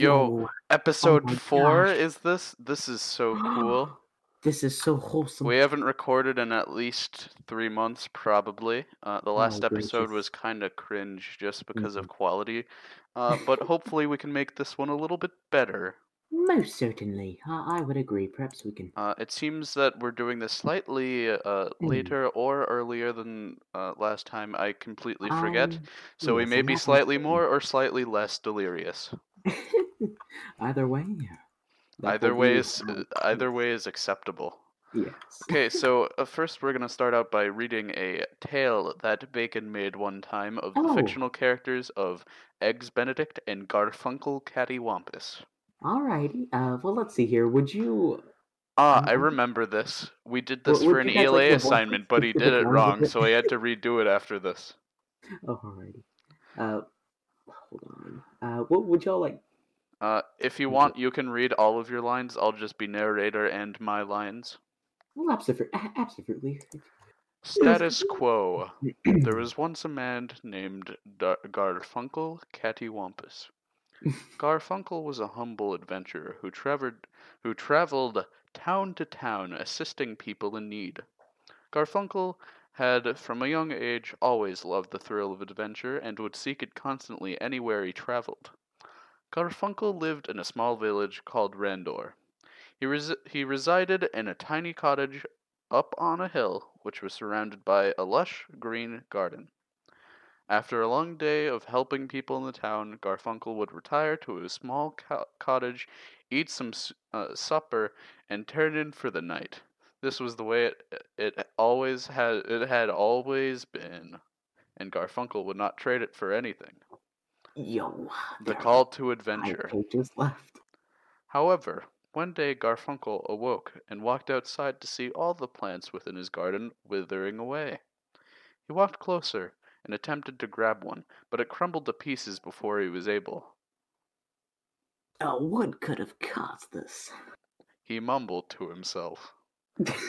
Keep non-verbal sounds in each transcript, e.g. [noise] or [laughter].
Yo, episode my four gosh. is this? This is so cool. [gasps] This is so wholesome. We haven't recorded in at least three months, probably. Uh, the last Oh, episode gracious. was kind of cringe just because of Mhm. quality. Uh, but hopefully, we can make this one a little bit better. Most certainly. I, I would agree. Perhaps we can. Uh, it seems that we're doing this slightly uh, Mm. later or earlier than uh, last time. I completely forget. Um, so we may be slightly more or slightly less delirious. [laughs] either way. Either way is how- either way is acceptable. Yes. [laughs] Okay, so uh, first we're gonna start out by reading a tale that Bacon made one time of the Oh. fictional characters of Eggs Benedict and Garfunkel Cattywampus. Alrighty. Uh, well, let's see here. Would you? Ah, I Mhm. remember this. We did this for an guys like ELA assignment, but he did it [laughs] wrong, so I had to redo it after this. Alrighty. Uh, hold on. Uh, what would y'all like? Uh, if you want, you can read all of your lines. I'll just be narrator and my lines. Well, absolutely. Absolutely. Status [clears throat] quo. There was once a man named Dar- Garfunkel Cattywampus. [laughs] Garfunkel was a humble adventurer who traveled who traveled town to town assisting people in need. Garfunkel had from a young age always loved the thrill of adventure and would seek it constantly anywhere he traveled. Garfunkel lived in a small village called Randor. He, resi- he resided in a tiny cottage up on a hill which was surrounded by a lush green garden. After a long day of helping people in the town, Garfunkel would retire to his small co- cottage, eat some uh, supper, and turn in for the night. This was the way it it always had it had always been, and Garfunkel would not trade it for anything. Yo. The call to adventure. pages left. However, one day Garfunkel awoke and walked outside to see all the plants within his garden withering away. He walked closer and attempted to grab one, but it crumbled to pieces before he was able. Oh, what could have caused this? He mumbled to himself.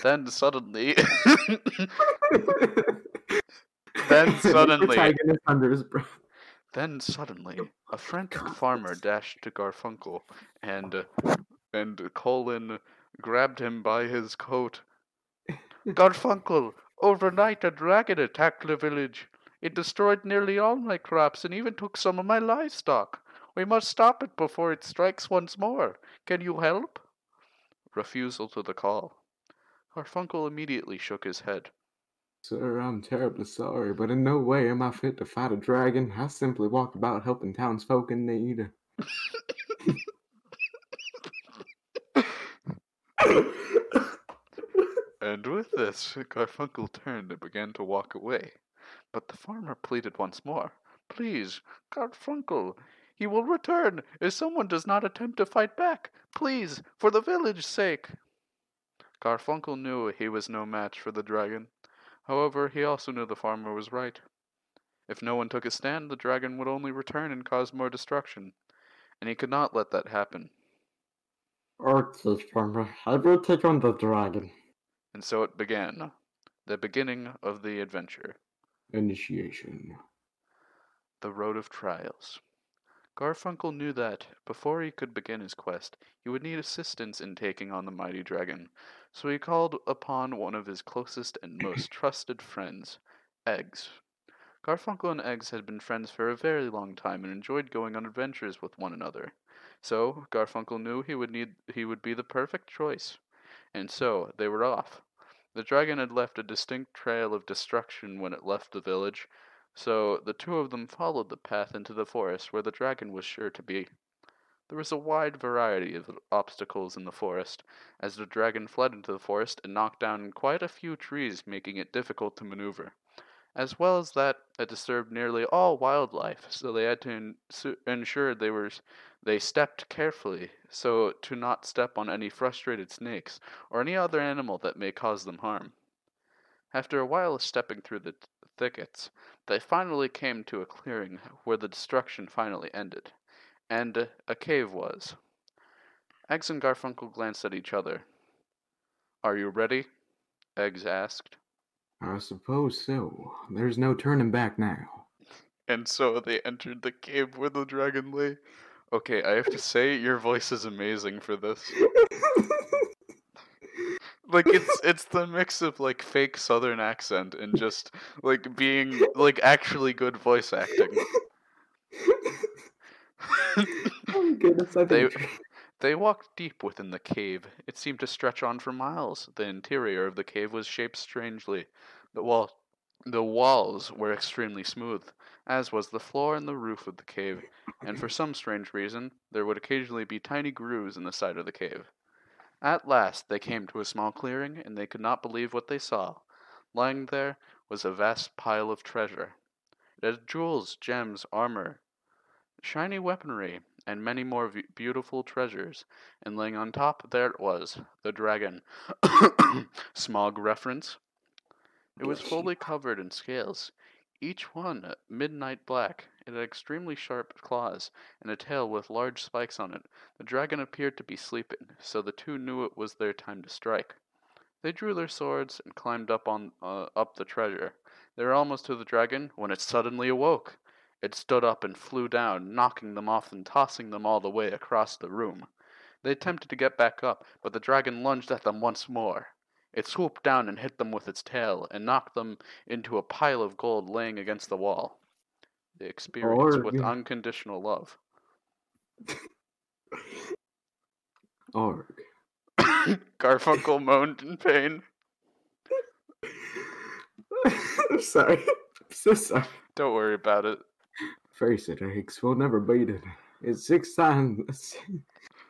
Then suddenly, [laughs] Then [laughs] suddenly- Protagonist under his breath. then suddenly, a frantic farmer dashed to Garfunkel and and Colin grabbed him by his coat. Garfunkel, overnight a dragon attacked the village. It destroyed nearly all my crops and even took some of my livestock. We must stop it before it strikes once more. Can you help? Refusal to the call. Garfunkel immediately shook his head. Sir, I'm terribly sorry, but in no way am I fit to fight a dragon. I simply walk about helping townsfolk in need. And with this, Garfunkel turned and began to walk away. But the farmer pleaded once more. Please, Garfunkel, he will return if someone does not attempt to fight back. Please, for the village's sake. Garfunkel knew he was no match for the dragon. However, he also knew the farmer was right. If no one took a stand, the dragon would only return and cause more destruction. And he could not let that happen. Okay, farmer, I will take on the dragon. And so it began. The beginning of the adventure. Initiation. The Road of Trials. Garfunkel knew that, before he could begin his quest, he would need assistance in taking on the mighty dragon, so he called upon one of his closest and most [clears throat] trusted friends, Eggs. Garfunkel and Eggs had been friends for a very long time and enjoyed going on adventures with one another. So, Garfunkel knew he would need he would be the perfect choice. And so, they were off. The dragon had left a distinct trail of destruction when it left the village, so the two of them followed the path into the forest where the dragon was sure to be. There was a wide variety of obstacles in the forest, as the dragon fled into the forest and knocked down quite a few trees, making it difficult to maneuver. As well as that, it disturbed nearly all wildlife, so they had to ensu- ensure they were they stepped carefully, so to not step on any frustrated snakes or any other animal that may cause them harm. After a while of stepping through the th- thickets, they finally came to a clearing where the destruction finally ended, and a cave was. Eggs and Garfunkel glanced at each other. Are you ready? Eggs asked. I suppose so. There's no turning back now. And so they entered the cave where the dragon lay. Okay, I have to say your voice is amazing for this. [laughs] Like it's it's the mix of like fake southern accent and just like being like actually good voice acting. [laughs] oh goodness, I They- They walked deep within the cave. It seemed to stretch on for miles. The interior of the cave was shaped strangely. The wall the walls were extremely smooth, as was the floor and the roof of the cave, and for some strange reason there would occasionally be tiny grooves in the side of the cave. At last they came to a small clearing, and they could not believe what they saw. Lying there was a vast pile of treasure. It had jewels, gems, armor, shiny weaponry, and many more v- beautiful treasures. And laying on top, there it was, the dragon. [coughs] Smaug reference. It was fully covered in scales, each one midnight black. It had extremely sharp claws and a tail with large spikes on it. The dragon appeared to be sleeping, so the two knew it was their time to strike. They drew their swords and climbed up on uh, up the treasure. They were almost to the dragon when it suddenly awoke. It stood up and flew down, knocking them off and tossing them all the way across the room. They attempted to get back up, but the dragon lunged at them once more. It swooped down and hit them with its tail and knocked them into a pile of gold laying against the wall. They experienced with Org. unconditional love. Org. [laughs] Garfunkel moaned in pain. I'm [laughs] sorry. I'm so sorry. Don't worry about it. Face it, Eggs. We'll never beat it. It's six times.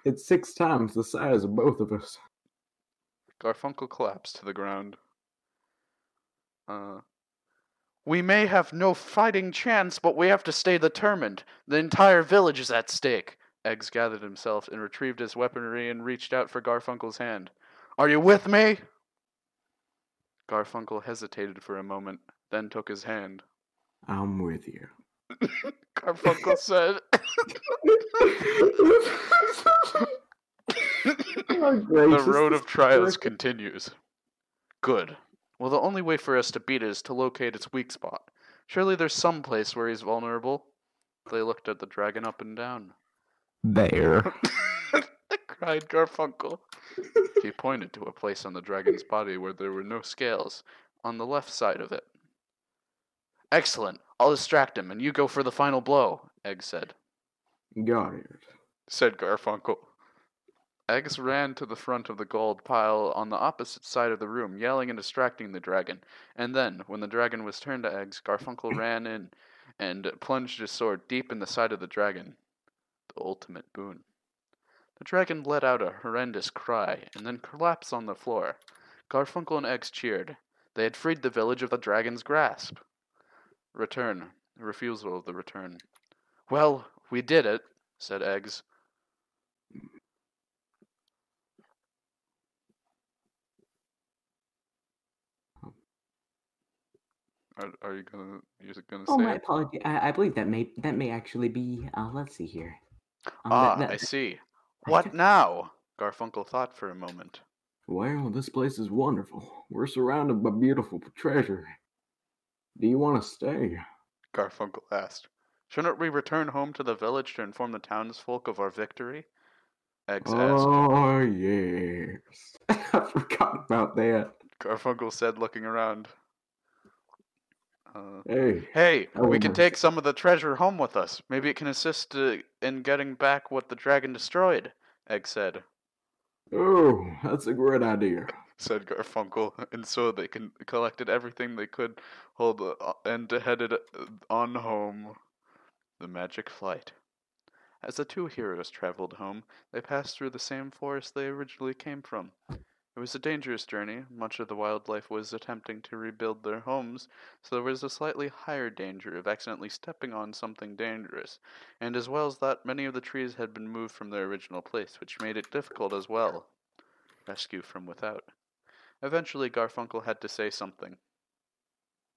It's six times the size of both of us. Garfunkel collapsed to the ground. Uh, we may have no fighting chance, but we have to stay determined. The entire village is at stake. Eggs gathered himself and retrieved his weaponry and reached out for Garfunkel's hand. Are you with me? Garfunkel hesitated for a moment, then took his hand. I'm with you. [laughs] Garfunkel said, [laughs] [laughs] The road of trials continues. Good. Well, the only way for us to beat it is to locate its weak spot. Surely there's some place where he's vulnerable. They looked at the dragon up and down. There. [laughs] cried Garfunkel. He pointed to a place on the dragon's body where there were no scales, on the left side of it. Excellent. I'll distract him, and you go for the final blow, Egg said. Got it. said Garfunkel. Eggs ran to the front of the gold pile on the opposite side of the room, yelling and distracting the dragon. And then, when the dragon was turned to Eggs, Garfunkel [clears throat] ran in and plunged his sword deep in the side of the dragon. The ultimate boon. The dragon let out a horrendous cry and then collapsed on the floor. Garfunkel and Eggs cheered. They had freed the village of the dragon's grasp. Return. Refusal of the return. Well, we did it, said Eggs. Are, are you gonna You're gonna Oh, say my it? apology. I, I believe that may that may actually be. Uh, let's see here. Um, Ah, that, I see. What now? Garfunkel thought for a moment. Well, this place is wonderful. We're surrounded by beautiful treasure. Do you want to stay? Garfunkel asked. Shouldn't we return home to the village to inform the townsfolk of our victory? Eggs asked. Oh, yes. [laughs] I forgot about that. Garfunkel said, looking around. Uh, Hey, hey, we can take some of the treasure home with us. Maybe it can assist uh, in getting back what the dragon destroyed. Egg said. oh, that's a great idea. [laughs] said Garfunkel, [laughs] and so they con- collected everything they could hold uh, and headed uh, on home. The magic flight. As the two heroes traveled home, they passed through the same forest they originally came from. It was a dangerous journey. Much of the wildlife was attempting to rebuild their homes, so there was a slightly higher danger of accidentally stepping on something dangerous, and as well as that, many of the trees had been moved from their original place, which made it difficult as well. Rescue from without. Eventually, Garfunkel had to say something.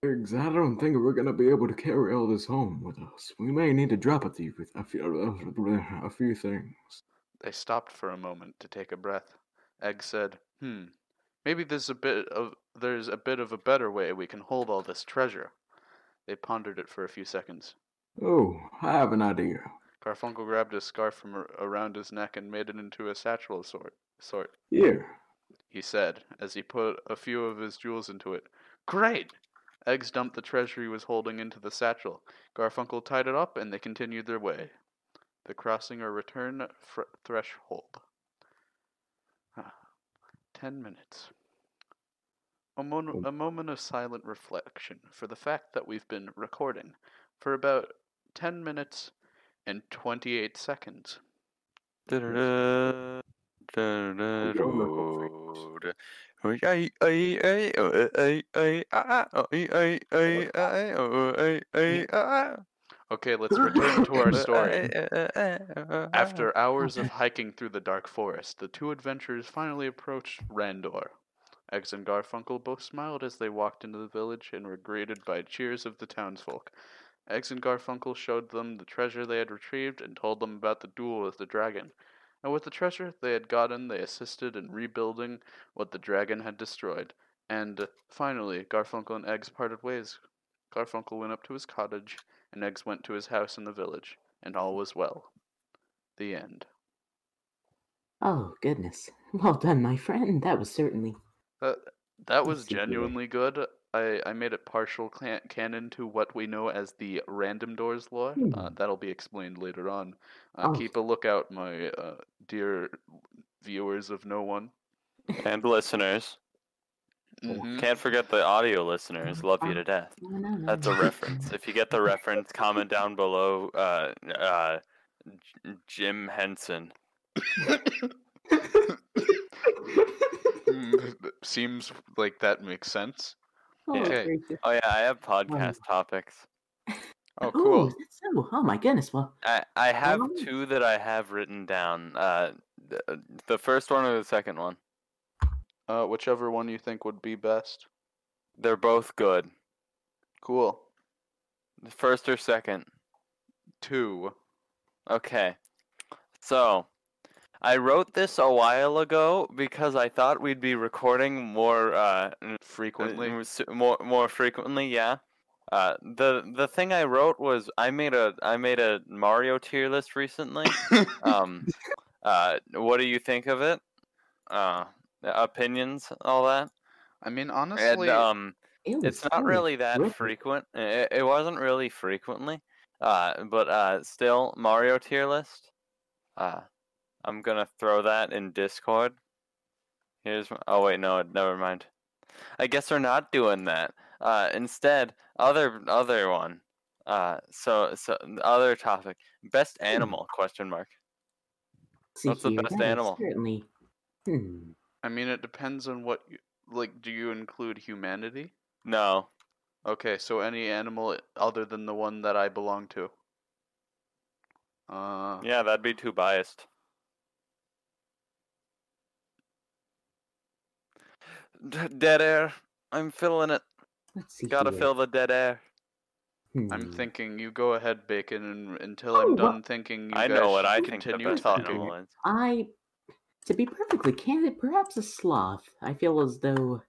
Eggs, I don't think we're gonna be able to carry all this home with us. We may need to drop a few, a few, a few things. They stopped for a moment to take a breath. Egg said, "Hmm, maybe there's a bit of there's a bit of a better way we can hold all this treasure." They pondered it for a few seconds. Oh, I have an idea. Garfunkel grabbed a scarf from around his neck and made it into a satchel of sort. Sort. Here. He said as he put a few of his jewels into it. Great! Eggs dumped the treasure he was holding into the satchel. Garfunkel tied it up, and they continued their way. The crossing or return fr- threshold. Ten minutes. A, mon- a moment of silent reflection for the fact that we've been recording for about 10 minutes and 28 seconds. Da-da-da, da-da-da-do-da. Ay, ay, ay, ay, ay, ay, ay, ay, ay, ay, ay, Okay, let's return to our [laughs] story. After [laughs] hours of hiking through the dark forest, the two adventurers finally approached Randor. Eggs and Garfunkel both smiled as they walked into the village and were greeted by cheers of the townsfolk. Eggs and Garfunkel showed them the treasure they had retrieved and told them about the duel with the dragon. And with the treasure they had gotten, they assisted in rebuilding what the dragon had destroyed. And finally, Garfunkel and Eggs parted ways. Garfunkel went up to his cottage, and Eggs went to his house in the village, and all was well. The end. Oh, goodness. [laughs] Well done, my friend. That was certainly. That that was Let's see here. genuinely good. I, I made it partial can- canon to what we know as the random doors lore. Uh, Hmm. that'll be explained later on. Uh, Oh. Keep a lookout, my uh, dear viewers of no one. And listeners, Mhm. can't forget the audio listeners. Love you to death. That's a reference. If you get the [laughs] reference, comment down below. Uh, uh, J- Jim Henson. Mm, Seems like that makes sense. Oh, Okay. Oh yeah, I have podcast topics. Oh, [laughs] Oh, cool. is so? Oh, my goodness. Well, I I have Oh. two that I have written down. Uh, the, the first one or the second one. Uh, whichever one you think would be best. They're both good. Cool. The first or second. Two. Okay. So, I wrote this a while ago because I thought we'd be recording more uh Frequently. more more frequently, yeah. Uh the the thing I wrote was I made a I made a Mario tier list recently. [laughs] um uh what do you think of it? Uh opinions, all that. I mean, And honestly, um it it's not really really that terrific. frequent. It, it wasn't really frequently, uh, but uh, still Mario tier list. Uh, I'm gonna throw that in Discord. Here's. m- Oh wait, no, never mind. I guess we're not doing that. Uh, instead, other other one. Uh, so so other topic. Best animal? Question mark. See what's the best animal? Certainly. Hmm. I mean, it depends on what you like. Do you include humanity? No. Okay, so any animal other than the one that I belong to. Uh, Yeah, that'd be too biased. D- dead air. I'm filling it. Let's. Gotta here. fill the dead air. I'm Hmm. thinking you go ahead, Bacon, and until Oh, I'm well, done thinking, you I guys know what I should think the continue best talking. animal. I, to be perfectly candid, perhaps a sloth. I feel as though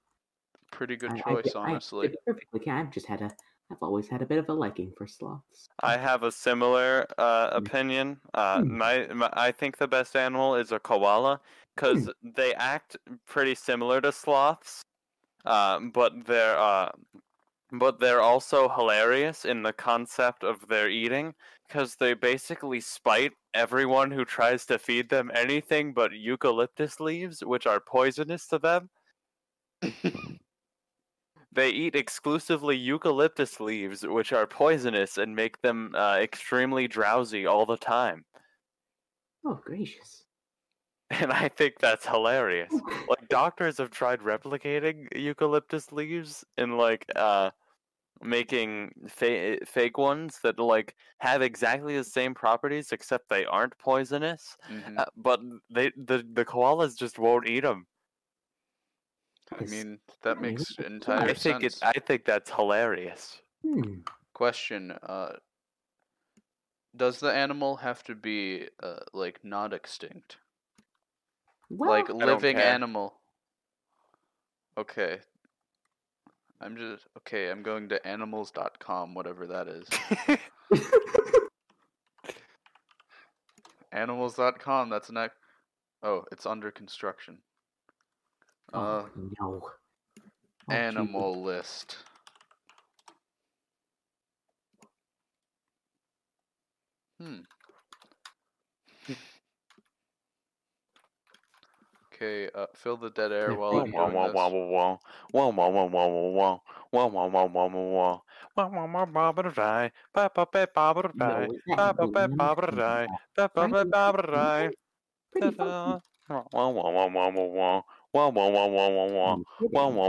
Pretty good I- I choice, fe- I- honestly. to be perfectly candid, I've just had a, I've always had a bit of a liking for sloths. I have a similar uh, opinion. Uh, Hmm. my, my, I think the best animal is a koala because they act pretty similar to sloths, uh, but they're uh, but they're also hilarious in the concept of their eating because they basically spite everyone who tries to feed them anything but eucalyptus leaves, which are poisonous to them. [laughs] They eat exclusively eucalyptus leaves, which are poisonous and make them uh, extremely drowsy all the time. Oh gracious! [laughs] And I think that's hilarious. [laughs] Like doctors have tried replicating eucalyptus leaves in, like uh making fa- fake ones that like have exactly the same properties except they aren't poisonous. Mhm. Uh, but they the the koalas just won't eat them. I mean, that makes yeah, entire I think sense. it's I think that's hilarious. Hmm. Question: uh, Does the animal have to be uh, like not extinct, Well, like living animal? Okay. I'm just okay. I'm going to animals.com, whatever that is. [laughs] Animals.com. That's an. next. Oh, it's under construction. Uh, Oh, no. Oh, animal list. Hmm. Okay, uh, fill the dead air while I'm doing this. [laughs] Pretty funky.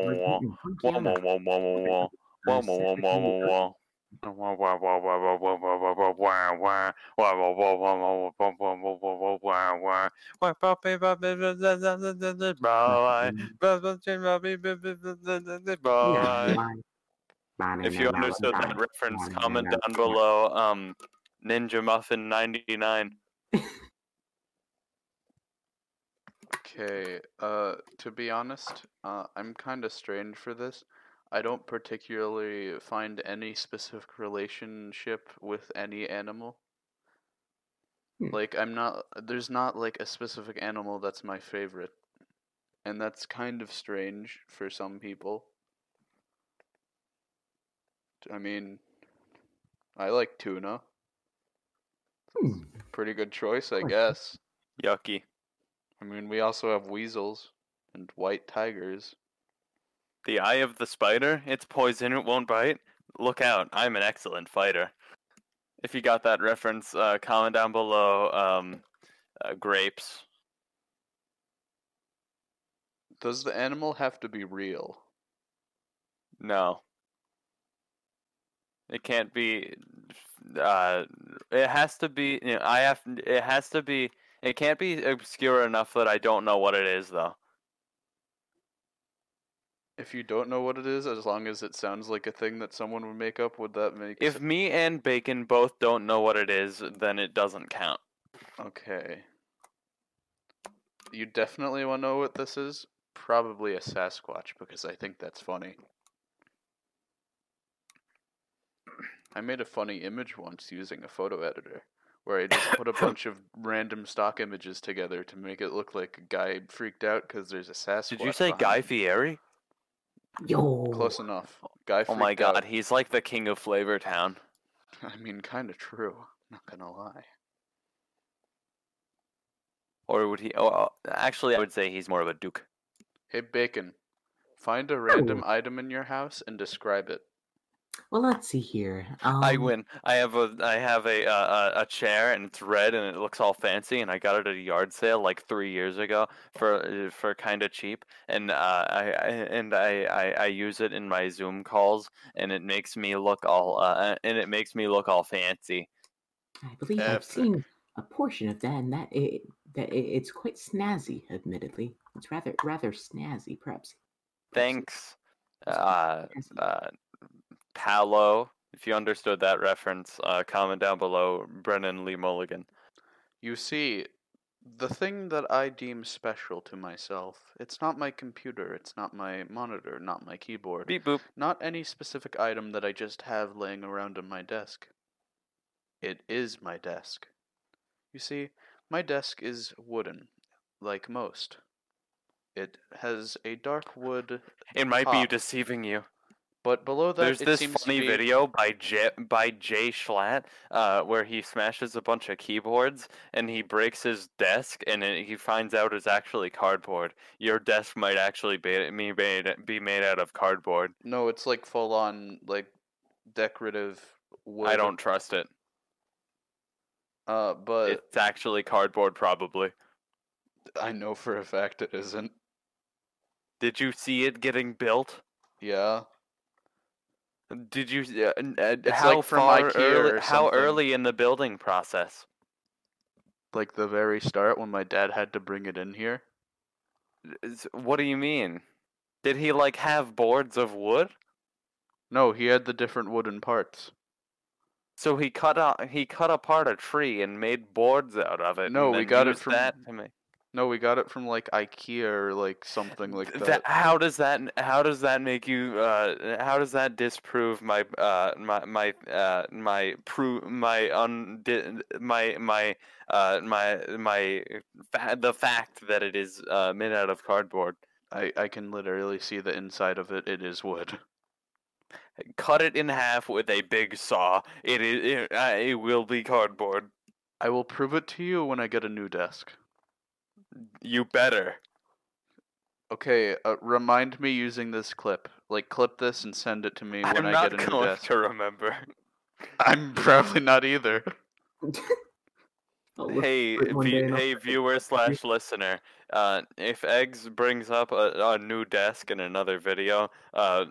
Pretty funky. If you understood that reference, comment down below. Um, Ninja Muffin ninety nine. okay. Uh, to be honest, uh, I'm kind of strange for this. I don't particularly find any specific relationship with any animal. Hmm. Like, I'm not, there's not like a specific animal that's my favorite. And that's kind of strange for some people. I mean, I like tuna. Hmm. Pretty good choice, I guess. Yucky. I mean, we also have weasels and white tigers. The eye of the spider. It's poison. It won't bite. Look out! I'm an excellent fighter. If you got that reference, uh, comment down below. Um, uh, grapes. Does the animal have to be real? No. It can't be. Uh, it has to be. You know, I have. It has to be. It can't be obscure enough that I don't know what it is, though. If you don't know what it is, as long as it sounds like a thing that someone would make up, would that make If me and Bacon both don't know what it is, then it doesn't count. Okay. You definitely want to know what this is? Probably a Sasquatch, because I think that's funny. [clears throat] I made a funny image once using a photo editor, where I just put a [laughs] bunch of random stock images together to make it look like a guy freaked out because there's a Sasquatch. Did you say Guy behind. Fieri? Yo. Close enough. Guy Oh my god, out. he's like the king of Flavor Town. [laughs] I mean, kind of true. Not gonna lie. Or would he? Oh, uh, actually, I would say he's more of a duke. Hey, Bacon. Find a random Oh. item in your house and describe it. Well, let's see here. Um, I win. I have a I have a, uh, a a chair and it's red and it looks all fancy and I got it at a yard sale like three years ago for uh, for kind of cheap and uh, I, I and I, I I use it in my Zoom calls and it makes me look all uh, and it makes me look all fancy. I believe I've seen a portion of that, and that it, that it, it's quite snazzy. Admittedly, it's rather rather snazzy, perhaps. Thanks, uh, uh, Palo. If you understood that reference, uh, comment down below. Brennan Lee Mulligan. You see, the thing that I deem special to myself, it's not my computer, it's not my monitor, not my keyboard, Beep boop. not any specific item that I just have laying around on my desk. It is my desk. You see, my desk is wooden, like most. It has a dark wood, It might be deceiving you. But below that There's it this seems to funny be- video by J by Jschlatt, uh, where he smashes a bunch of keyboards and he breaks his desk, and it, he finds out it's actually cardboard. Your desk might actually be made be made out of cardboard. No, it's like full on like decorative wood. I don't trust it. Uh, but It's actually cardboard, probably. I know for a fact it isn't. Did you see it getting built? Yeah. Did you? Uh, uh, It's how like from IKEA early? How something. early in the building process? Like the very start when my dad had to bring it in here. What do you mean? Did he like have boards of wood? No, he had the different wooden parts. So he cut out he cut apart a tree and made boards out of it. No, and we got it from- that to make. No, we got it from like IKEA or like something like Th- that. how does that how does that make you uh how does that disprove my uh my my uh my pro my un my my uh my my fa- the fact that it is uh made out of cardboard I, I can literally see the inside of it. It is wood. cut it in half with a big saw it is it, uh, it will be cardboard I will prove it to you when I get a new desk. You better Okay, uh, remind me using this clip. Like, clip this and send it to me when I'm I not get a new going desk. to remember [laughs] I'm probably not either. [laughs] Hey for it one day view, hey viewer slash listener uh if eggs brings up a, a new desk in another video uh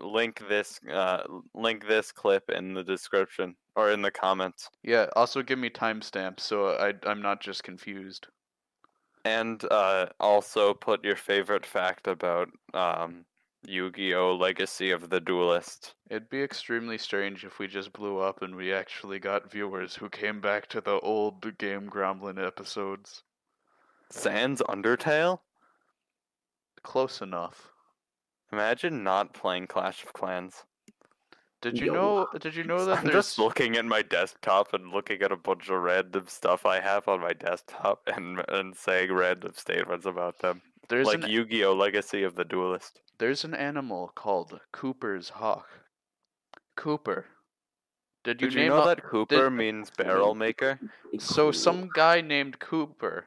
link this uh link this clip in the description or in the comments Yeah, also give me timestamps so I, I'm not just confused. And uh also put your favorite fact about um yu-gi-oh legacy of the duelist It'd be extremely strange if we just blew up and we actually got viewers who came back to the old Game Gremlin episodes. sans undertale Close enough. imagine not playing clash of clans Did you Yo. know? Did you know [laughs] that I'm there's? just looking at my desktop and looking at a bunch of random stuff I have on my desktop [laughs] and and saying random statements about them. there's like an Yu-Gi-Oh! Legacy of the Duelist. there's an animal called Cooper's hawk. Cooper. Did you Did you name know a- that Cooper means barrel maker? So some guy named Cooper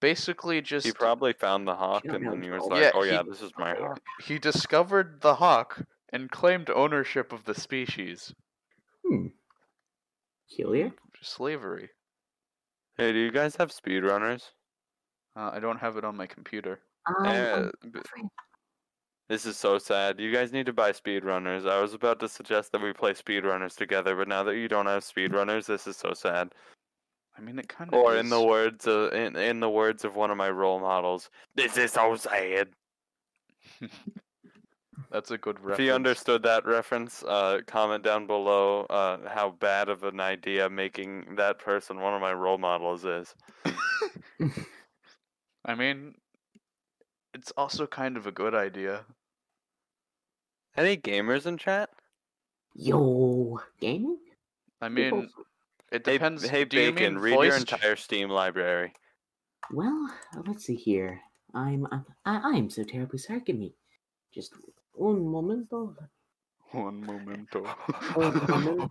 basically just He probably found the hawk and then he was oh, like, Yeah, "Oh he- yeah, this is my hawk." he discovered the hawk and claimed ownership of the species. Hmm. Peculiar. Slavery. Hey, do you guys have speedrunners? Uh, I don't have it on my computer. Um, I'm b- This is so sad. You guys need to buy speedrunners. I was about to suggest that we play speedrunners together, but now that you don't have speedrunners, this is so sad. I mean, it kind of. Or in the words of in, in the words of one of my role models, this is so sad. [laughs] That's a good reference. If you understood that reference, uh, comment down below uh, how bad of an idea making that person one of my role models is. [laughs] I mean, it's also kind of a good idea. Any gamers in chat? Yo, gaming. I mean, it Hey, depends. hey do you Bacon, mean read your voice ch- entire Steam library. Well, let's see here. I'm I'm I, I'm so terribly sorry. Give me just un momento. One momento. Un momento.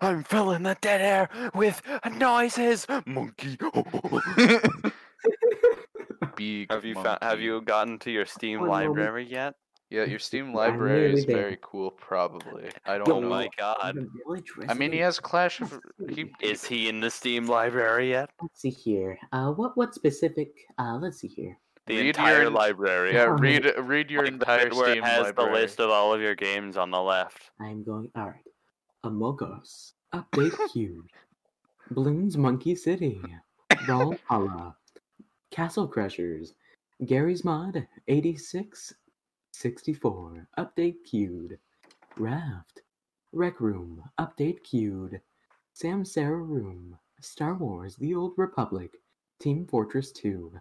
I'm filling the dead air with noises, monkey. [laughs] Big have you found, have you gotten to your Steam One moment. library yet? Yeah, your Steam library is very cool. Probably. I don't Oh know. my god. I mean, he has Clash of. He, Is he in the Steam library yet? Let's see here. Uh, what what specific? Uh, let's see here. The Read your entire en- library. yeah, [laughs] read read your Like entire bit where Steam it has library. the list of all of your games on the left. I'm going. All right. Among Us. Update [laughs] queued. Balloons Monkey City. [laughs] Valhalla. Castle Crashers. Garry's Mod 86 64. Update queued. Raft. Rec Room. Update queued. Sam Sarah Room. Star Wars The Old Republic. Team Fortress 2.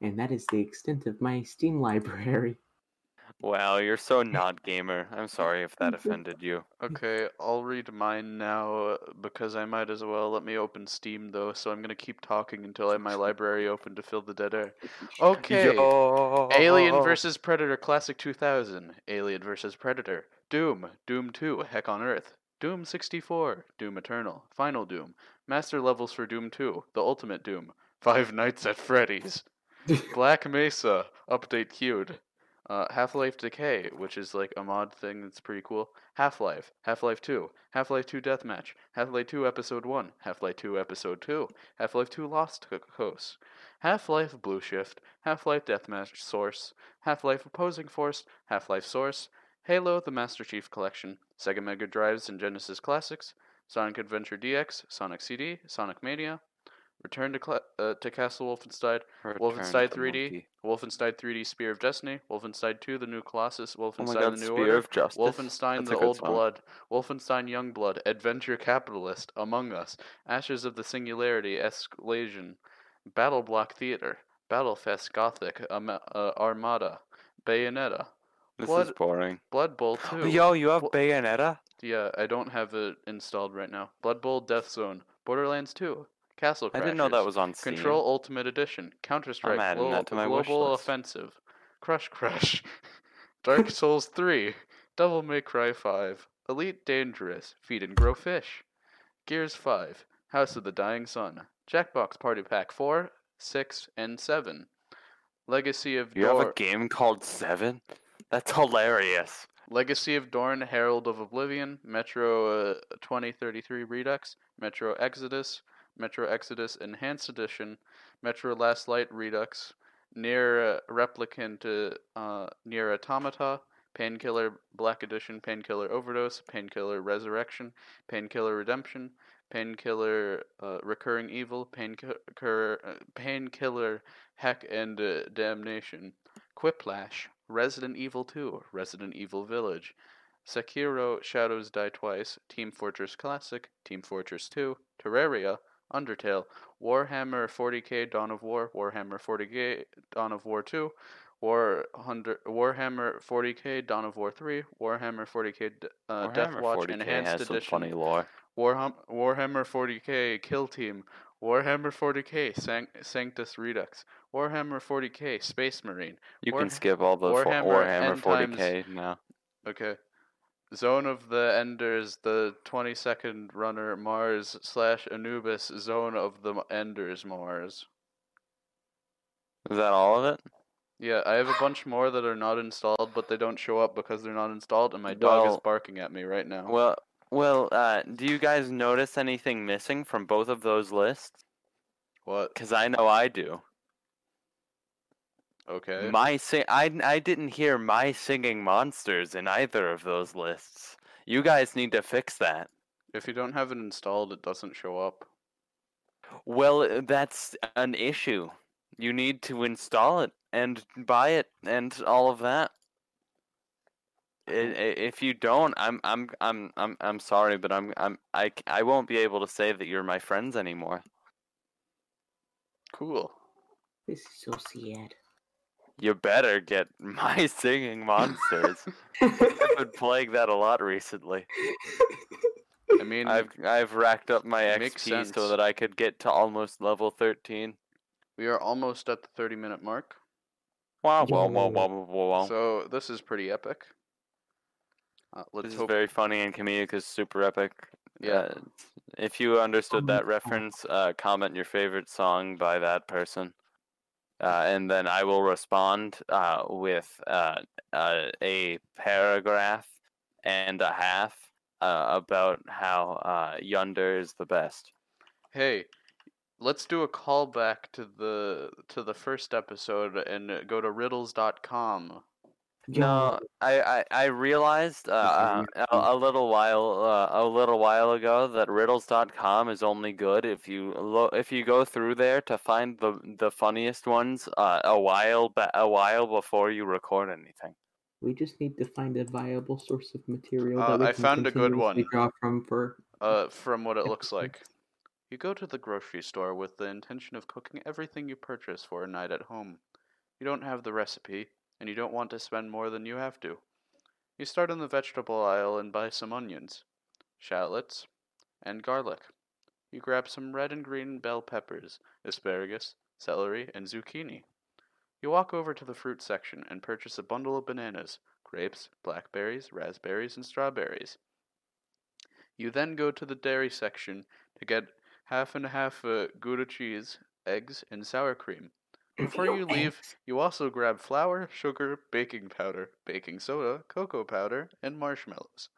And that is the extent of my Steam library. [laughs] Wow, you're so not gamer. I'm sorry if that [laughs] offended you. Okay, I'll read mine now uh, because I might as well. Let me open Steam though, so I'm gonna keep talking until I have my library open to fill the dead air. Okay. Alien vs Predator Classic 2000, Alien vs Predator, Doom, Doom 2, Heck on Earth, Doom 64, Doom Eternal, Final Doom, Master Levels for Doom 2, The Ultimate Doom, Five Nights at Freddy's, [laughs] Black Mesa, Update queued, uh, Half Life Decay, which is like a mod thing that's pretty cool, Half Life, Half Life 2, Half Life 2 Deathmatch, Half Life 2 Episode 1, Half Life 2 Episode 2, Half Life 2 Lost Co- Coast, Half Life Blue Shift, Half Life Deathmatch Source, Half Life Opposing Force, Half Life Source, Halo the Master Chief Collection, Sega Mega Drives and Genesis Classics, Sonic Adventure DX, Sonic CD, Sonic Mania, Return to, Cla- uh, to Castle Wolfenstein, Wolfenstein 3D, Wolfenstein 3D Spear of Destiny, Wolfenstein 2 The New Colossus, Oh Wolfenstein my god, The New Spear Order, of Justice. Wolfenstein That's The good Old song. Blood, Wolfenstein Young Blood, Adventure Capitalist, Among Us, Ashes of the Singularity, Escalation, Battle Block Theater, Battlefleet Gothic, um, uh, Armada, Bayonetta, This Blood- is boring. Blood Bowl [gasps] 2. Yo, you have Wha- Bayonetta? Yeah, I don't have it installed right now. Blood Bowl Death Zone, Borderlands 2, Castle I Crashers. didn't know that was on Steam. Control Ultimate Edition, Counter Strike adding Glo- that to my wish Global list. Offensive, Crush Crush, [laughs] Dark [laughs] Souls 3, Devil May Cry 5, Elite Dangerous, Feed and Grow Fish, Gears 5, House of the Dying Sun, Jackbox Party Pack 4, 6, and 7, Legacy of You have Dor- a game called Seven? That's hilarious. Legacy of Dorn, Herald of Oblivion, Metro uh, 2033 Redux, Metro Exodus, Metro Exodus Enhanced Edition, Metro Last Light Redux, NieR uh, Replicant uh, uh, NieR Automata, Painkiller Black Edition, Painkiller Overdose, Painkiller Resurrection, Painkiller Redemption, Painkiller uh, Recurring Evil, Painkiller uh, Painkiller Heck and uh, Damnation, Quiplash, Resident Evil 2, Resident Evil Village, Sekiro Shadows Die Twice, Team Fortress Classic, Team Fortress 2, Terraria, Undertale, Warhammer 40k Dawn of War, Warhammer 40k Dawn of War 2, War Hunter, Warhammer 40k Dawn of War 3, Warhammer 40k uh, Death Warhammer Watch 40K Enhanced has some Edition, funny lore. Warham- Warhammer 40k Kill Team, Warhammer 40k Sanct- Sanctus Redux, Warhammer 40k Space Marine. You War- can skip all the Warhammer Warhammer 40k now. Okay. Zone of the Enders, the 22nd runner Mars slash Anubis, Zone of the Enders Mars. Is that all of it? Yeah, I have a bunch more that are not installed, but they don't show up because they're not installed, and my dog is barking at me right now. Well, well, uh, do you guys notice anything missing from both of those lists? what? Because I know I do. Okay. My sing, I, I didn't hear my singing monsters in either of those lists. You guys need to fix that. If you don't have it installed, it doesn't show up. Well, uh, that's an issue. You need to install it and buy it and all of that. I- i- If you don't, I'm I'm I'm I'm I'm sorry, but I'm I'm I c- I won't be able to say that you're my friends anymore. Cool. This is so sad. You better get [laughs] my singing monsters. I've been playing that a lot recently. I mean, I've I've racked up my XP sense. so that I could get to almost level 13. we are almost at the 30 minute mark, Wow, wow, wow, wow, wow, wow. so this is pretty epic. Uh, let's This is very funny and comedic. Is super epic. Yeah. Uh, if you understood that reference, uh, comment your favorite song by that person, uh, and then I will respond uh, with uh, uh, a paragraph and a half uh, about how uh, Yonder is the best. Hey, let's do a callback to the to the first episode and go to riddles.com. No, I, I, I realized uh, uh, a, a little while uh, a little while ago that riddles.com is only good if you lo- if you go through there to find the the funniest ones uh, a while ba- a while before you record anything. We just need to find a viable source of material Uh, that we I can found a good continuously one. draw from for. Uh, from what it looks like. You go to the grocery store with the intention of cooking everything you purchase for a night at home. You don't have the recipe, and you don't want to spend more than you have to. You start in the vegetable aisle and buy some onions, shallots, and garlic. You grab some red and green bell peppers, asparagus, celery, and zucchini. You walk over to the fruit section and purchase a bundle of bananas, grapes, blackberries, raspberries, and strawberries. You then go to the dairy section to get half and half uh, Gouda cheese, eggs, and sour cream. Before you leave, you also grab flour, sugar, baking powder, baking soda, cocoa powder, and marshmallows.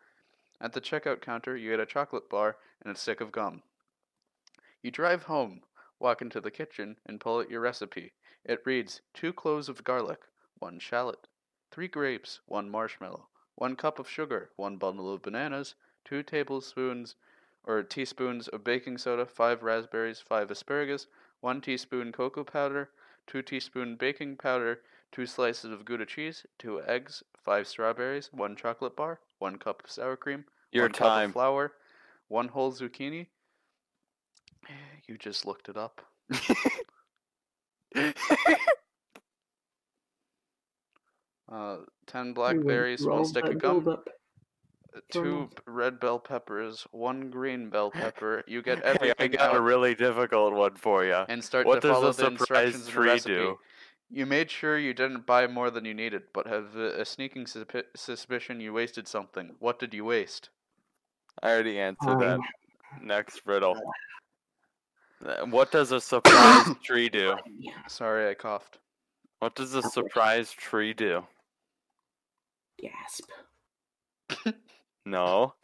At the checkout counter, you get a chocolate bar and a stick of gum. You drive home, walk into the kitchen, and pull out your recipe. It reads two cloves of garlic, one shallot, three grapes, one marshmallow, one cup of sugar, one bundle of bananas, two tablespoons or teaspoons of baking soda, five raspberries, five asparagus, one teaspoon cocoa powder, two teaspoon baking powder, two slices of Gouda cheese, two eggs, five strawberries, one chocolate bar, one cup of sour cream, Your one cup time. of flour, one whole zucchini. [sighs] You just looked it up. [laughs] Uh, ten blackberries, one stick of gum, up. Two red bell peppers, one green bell [laughs] pepper. You get [laughs] everything. I everything got a really difficult one for you. and start What to does follow a the surprise instructions in the tree recipe. do? You made sure you didn't buy more than you needed, but have a, a sneaking suspi- suspicion you wasted something. What did you waste? I already answered that. Um, Next riddle. Uh, What does a surprise [coughs] tree do? Sorry, I coughed. What does a surprise tree do? Gasp. [laughs] No,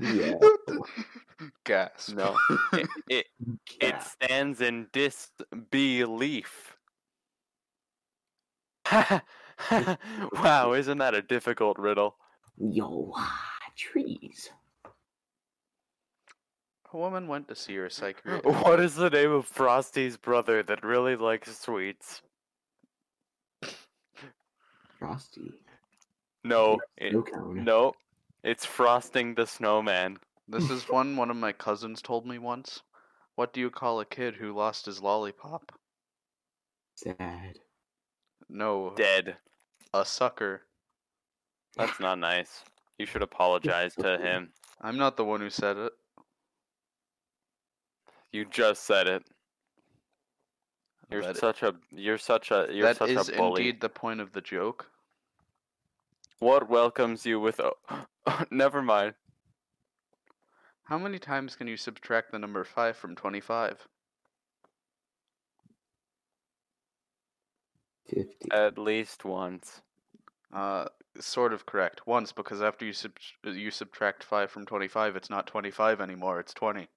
Yeah. [laughs] Gasp. no. It, it, it stands in disbelief. [laughs] wow, isn't that a difficult riddle? Yo, ah, trees. A woman went to see her psychic. [gasps] What is the name of Frosty's brother that really likes sweets? Frosty. No, it, Snow no, it's Frosting the Snowman. This is [laughs] one one of my cousins told me once. What do you call a kid who lost his lollipop? Sad. No, Dead. a sucker. That's not nice. You should apologize to him. [laughs] I'm not the one who said it. You just said it. You're That- such a you're such a you're that such is a bully. indeed the point of the joke. What welcomes you with oh, [gasps] never mind. How many times can you subtract the number 5 from 25? 50. At least once. Uh, sort of correct. Once, because after you sub- you subtract 5 from 25, it's not 25 anymore, it's 20.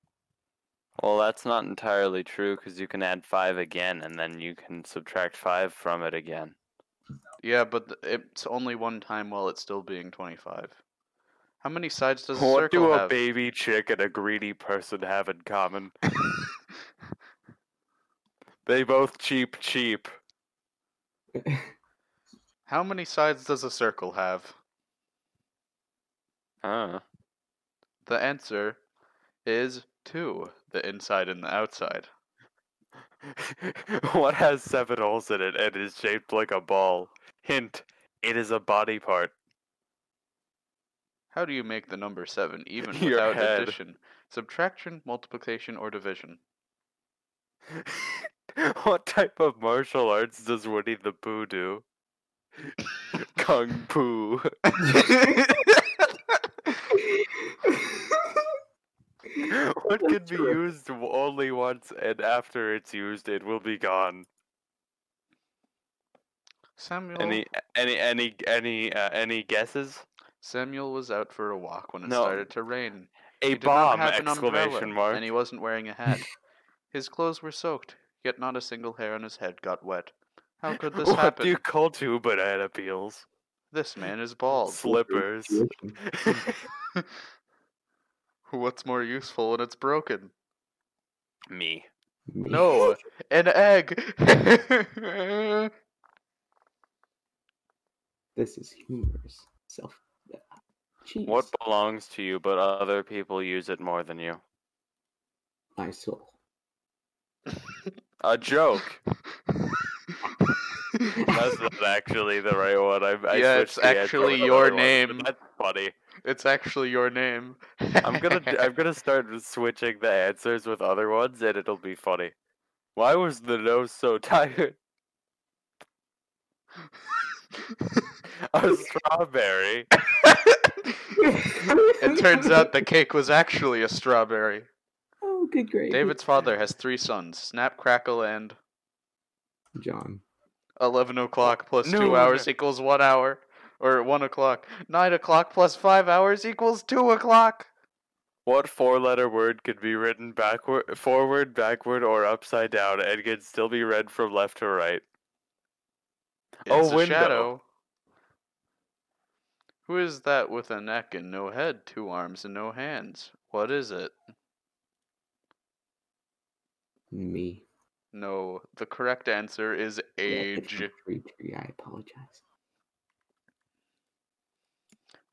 Well, that's not entirely true because you can add five again, and then you can subtract five from it again. Yeah, but th- it's only one time while it's still being 25. How many sides does a circle have? What do a have? baby chick and a greedy person have in common? [laughs] They both cheap cheap. [laughs] How many sides does a circle have? Huh. The answer is 2, the inside and the outside. [laughs] what has seven holes in it and is shaped like a ball? Hint: It is a body part. How do you make the number 7 [laughs] even Your without head. addition? Subtraction, multiplication, or division? [laughs] what type of martial arts does Woody the Pooh do? Kung [laughs] Fu. what can be used only once, and after it's used, it will be gone. Samuel Any, any, any, any, uh, any guesses? Samuel was out for a walk when it No. started to rain. A He did bomb! not have an umbrella, Exclamation mark. and he wasn't wearing a hat. [laughs] His clothes were soaked, yet not a single hair on his head got wet. How could this [laughs] what happen? do you call two banana peels? This man is bald. Slippers. [laughs] What's more useful when it's broken? Me. No, an egg. This is humorous. Self. uh, Cheese. What belongs to you, but other people use it more than you? My soul. A joke. [laughs] That's not actually the right one. I, I Yeah, it's actually your another one, name. That's funny. it's actually your name. I'm gonna d- I'm gonna start switching the answers with other ones, and it'll be funny. Why was the nose so [laughs] tired? [laughs] [laughs] A strawberry. [laughs] it turns out the cake was actually a strawberry. Oh, good grade. David's father has three sons Snap, Crackle, and John. 11 o'clock plus 2 No. hours equals 1 hour. Or 1 o'clock. 9 o'clock plus 5 hours equals 2 o'clock. What four-letter word could be written backward, forward, backward, or upside down, and can still be read from left to right? Oh, It's a window. shadow. Who is that with a neck and no head, two arms and no hands? What is it? Me. No, the correct answer is age. a Tree, tree. I apologize.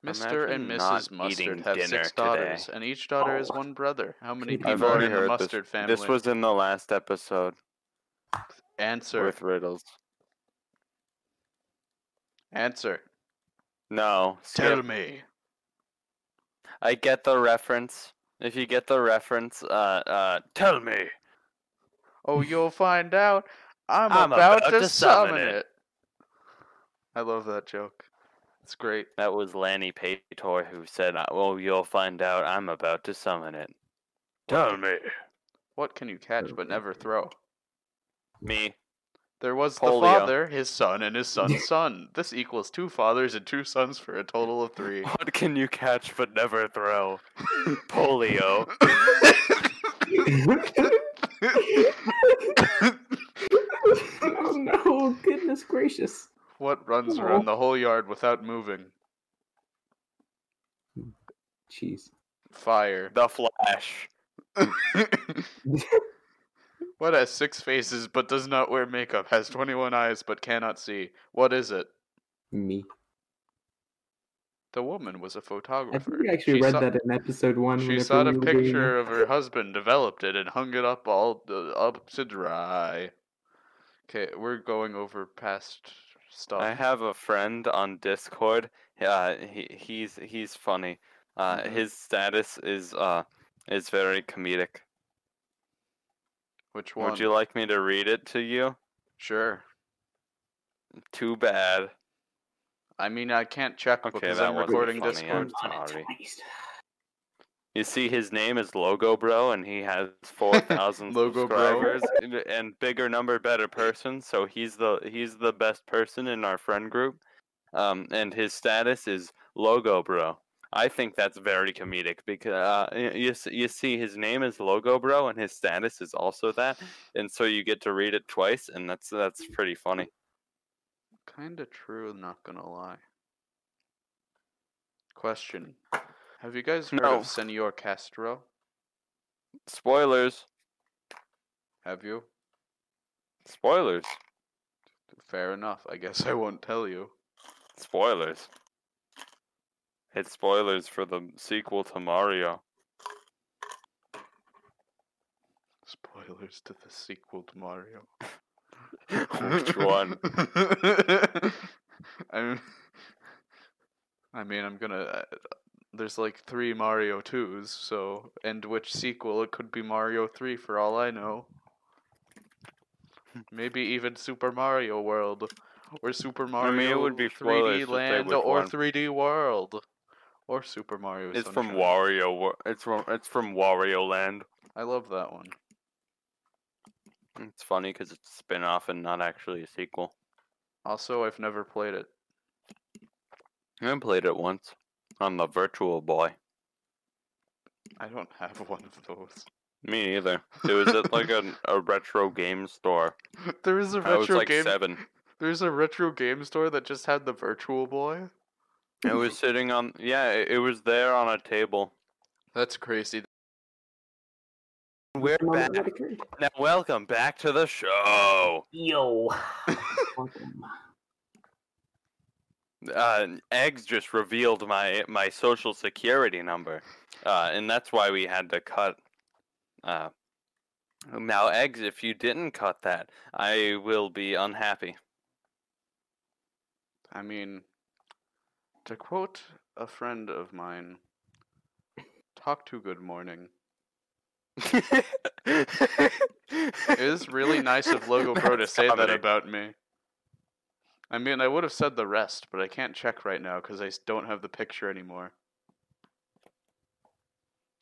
Mr. and Imagine not Mrs. Mustard eating have dinner six daughters, today. and each daughter is Oh. one brother. How many I've people I've are already in the heard Mustard this. family? This was in the last episode. Answer. with riddles. Answer. No. Tell me. I get the reference. If you get the reference, uh, uh, tell me. Oh, you'll find out. I'm, I'm about, about to, to summon, summon it. it. I love that joke. It's great. That was Lanny Pator who said, uh, "Oh, you'll find out. I'm about to summon it." Tell me. What can you catch but never throw? Me. There was the father, his son, and his son's [laughs] son. This equals two fathers and two sons for a total of three. [laughs] What can you catch but never throw? [laughs] Polio. oh no! Goodness gracious! what runs Oh. around the whole yard without moving? Jeez. Fire. The Flash. What has six faces but does not wear makeup, has 21 eyes but cannot see? What is it? Me. The woman was a photographer. think we actually She read saw- that in episode one. She whenever saw a picture it. of her husband, developed it, and hung it up all uh, up to dry. Okay, we're going over past stuff. I have a friend on Discord. Uh, he he's he's funny. Uh, Mhm. his status is uh is very comedic. Which one? Would you like me to read it to you? Sure. Too bad. I mean, I can't check Okay, because that I'm wasn't recording funny, Discord. I'm sorry. You see, his name is Logo Bro, and he has [laughs] four thousand Logo Bro. subscribers, and, and bigger number, better person. So he's the he's the best person in our friend group. Um, and his status is Logo Bro. I think that's very comedic because uh, you you see, his name is Logo Bro, and his status is also that, [sighs] and so you get to read it twice, and that's that's pretty funny. Kinda true, not gonna lie. Question. Have you guys heard No. of Senor Castro? Spoilers, Have you? spoilers, Fair enough. I guess I won't tell you. spoilers. It's spoilers for the sequel to Mario. Spoilers to the sequel to Mario. [laughs] Which one? [laughs] I'm, I mean, I'm gonna. Uh, there's like three Mario 2s, so. And which sequel? It could be Mario 3 for all I know. [laughs] Maybe even Super Mario World. Or Super Mario mean, it would be 3D to say Land or one. 3D World. Or Super Mario It's from Wario. It's from it's from Wario Land. I love that one. It's funny because it's a spin-off and not actually a sequel. Also, I've never played it. I played it once on the Virtual Boy. I don't have one of those. Me either. It was at like a, a retro game store. [laughs] there is a I was retro like game. seven. [laughs] There's a retro game store that just had the Virtual Boy. It was [laughs] sitting on. Yeah, it, it was there on a table. That's crazy. We're back now. Welcome back to the show. Yo. Uh, eggs just revealed my my social security number, uh, and that's why we had to cut. Uh, now, eggs, if you didn't cut that, I will be unhappy. I mean, to quote a friend of mine, talk to good morning. it is really nice of Logo Bro to say that about me. I mean, I would have said the rest, but I can't check right now because I don't have the picture anymore.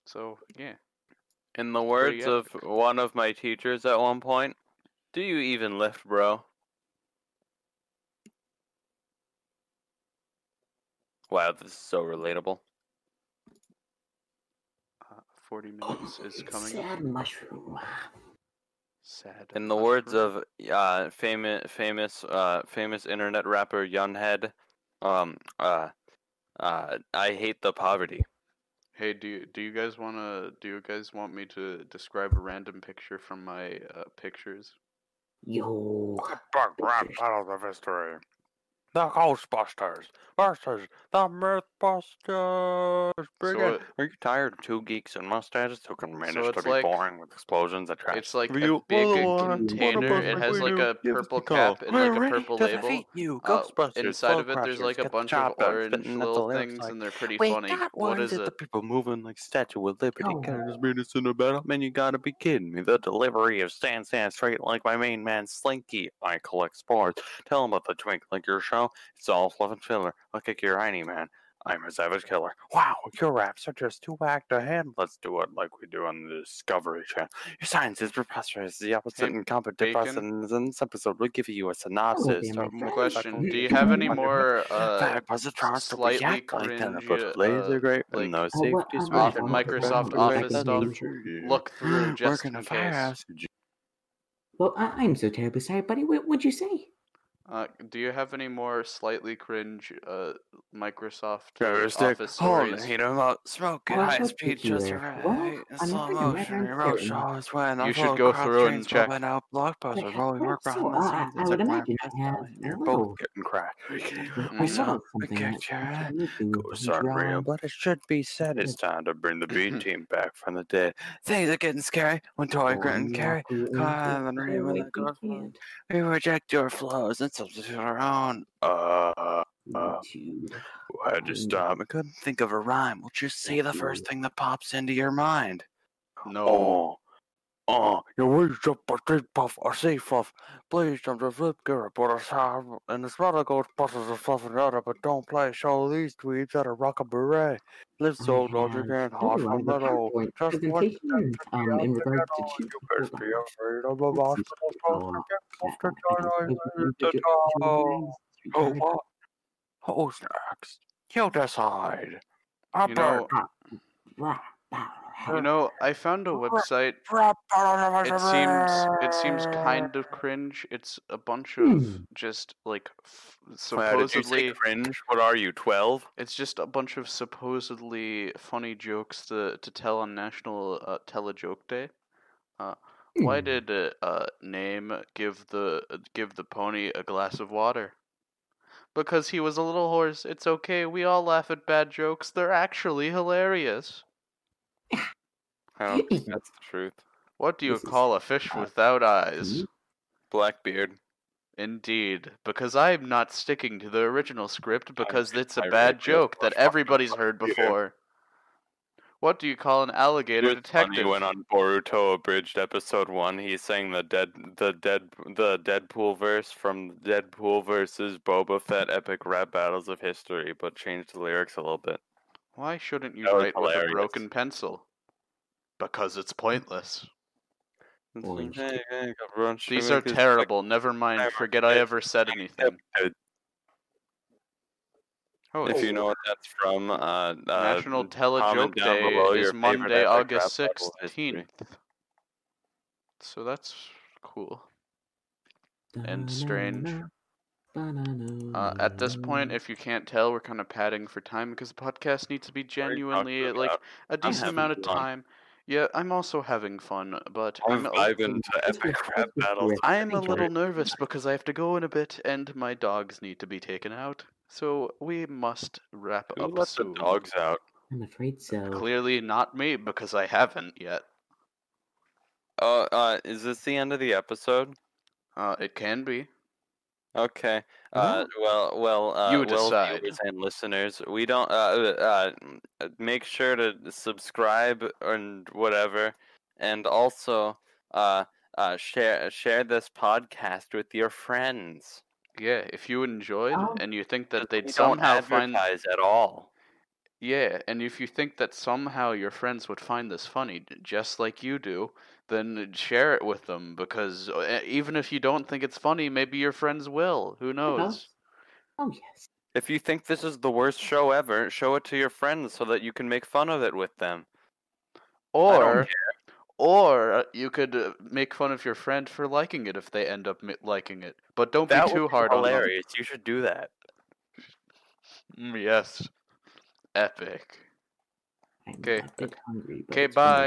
So, yeah. In the words of one of my teachers at one point, do you even lift, bro? Wow, this is so relatable. Uh, 40 minutes is coming Sad mushroom. Sad. In the words of uh, famous famous uh, famous internet rapper Yunhead, um, uh, uh, I hate the poverty. Hey, do you, do you guys want to do you guys want me to describe a random picture from my uh, pictures? Yo. Back, back, out of the history. The Ghostbusters versus the Mythbusters. Bring So it. it- Are you tired of two geeks and mustaches who can manage to be like- boring with explosions and trash? It's like You a big other one, one container. It has like a purple the cap and like We're a ready purple to label. defeat you, Uh, Ghostbusters. inside of it, there's like a bunch of orange spitting at the little things, like, and they're pretty we funny. got What ones the it? people moving like Statue of Liberty. Oh. Can I just in a battle? Man, you gotta be kidding me. The delivery of Stand Stand Straight like my main man Slinky. I collect spores. Tell him about the Twink Linker show. It's all fluff and filler. Look at your hiney, man. I'm a savage killer. Wow, your raps are just too whacked ahead. Let's do it like we do on the Discovery Channel. Your science is preposterous. The opposite Hey, and competent Bacon? person in this episode will give you a synopsis. there, my of friend. Question: Do you have any fucking more uh, Fact was a chance to slightly react like that, cringe, but laser uh, great like- and no Oh, safety what- and Microsoft Office stuff? look through just in case? Well, I'm so terribly sorry, buddy. What would you say? Uh, do you have any more slightly cringe uh, Microsoft Terroristic. Office Hold stories? heat 'em up. Smoke at Well, high speed, just here. right. In I'm slow not gonna motion. let Your her road kill shows when You should go through and check. moving out blockbusters, Well, rolling work so, behind the scenes. I It's would a imagine I have. You're both getting cracked. I Mm, saw know, [laughs] something okay, that Jared. makes me Goes unreal, but it should be said it's time to bring the B [laughs] team back from the dead. Things are getting scary when Toy Grit and Carrie climb and rain the ghost we reject your flows and substitute our own. Uh, Uh. I to stop. I couldn't think of a rhyme. Well, just say the first thing that pops into your mind. No. Oh, oh, your wings up a street puff, a sea fluff. Please don't just flip gear, but a sound. And the smell goes buses are fluff and other, but don't play. Show these tweets at a rock a beret. Live so don't you can't hot from a the road. Just one um, in regards to you Jude. be afraid of a on. boss. Oh, Off uh, to I China, think to it's supposed to be Jude. what? Who's next? You decide. You know, bah, you know, I found a website. It seems it seems kind of cringe. It's a bunch of Hmm. just like f- Wow, did you supposedly say cringe? What are you, 12? it's just a bunch of supposedly funny jokes to to tell on National uh, Telejoke Day. Uh, why Hmm. did uh, uh, name give the uh, give the pony a glass of water? Because he was a little horse. It's okay. We all laugh at bad jokes. They're actually hilarious. [laughs] I don't think [laughs] that's the truth. What do you This call a fish uh, without eyes? Blackbeard. Indeed, because I'm not sticking to the original script because it's a I bad read joke that everybody's heard before. What do you call an alligator It's funny detective? when on Boruto Abridged episode one, he sang the dead, the dead, the Deadpool verse from Deadpool versus Boba Fett epic rap battles of history, but changed the lyrics a little bit. Why shouldn't you That was write with a broken pencil? Because it's pointless. Orange. Hey, hey, everyone should These are terrible. Never mind. Forget I ever said anything. Oh, If you know what that's from, uh, uh National comment Telejoke Day is Monday, August battle of history. 16th. So that's cool. and strange. Uh, at this point, if you can't tell, we're kind of padding for time because the podcast needs to be What genuinely like a decent amount of fun. time. Yeah, I'm also having fun, but I'm I'm a, vibing to epic was- rap battles. I'm a little nervous because I have to go in a bit, and my dogs need to be taken out. So we must wrap Who up let the dogs out? I'm afraid so. Clearly not me because I haven't yet. Oh, uh, is this the end of the episode? Uh, it can be. Okay. Uh, well, well, uh, You well, decide. viewers and listeners, we don't. Uh, uh, uh, make sure to subscribe and whatever, and also, uh, uh, share share this podcast with your friends. Yeah, if you enjoyed Um, and you think that they'd don't somehow find advertise at all. Yeah, and if you think that somehow your friends would find this funny, just like you do, then share it with them because uh, even if you don't think it's funny, maybe your friends will. Who knows? Oh yes. If you think this is the worst show ever, show it to your friends so that you can make fun of it with them. Or or uh, you could uh, make fun of your friend for liking it if they end up liking it. But don't That be too would hard on them. hilarious. You should do that. Mm, yes. Epic. I'm Okay. a bit hungry. Okay, it's fine. bye.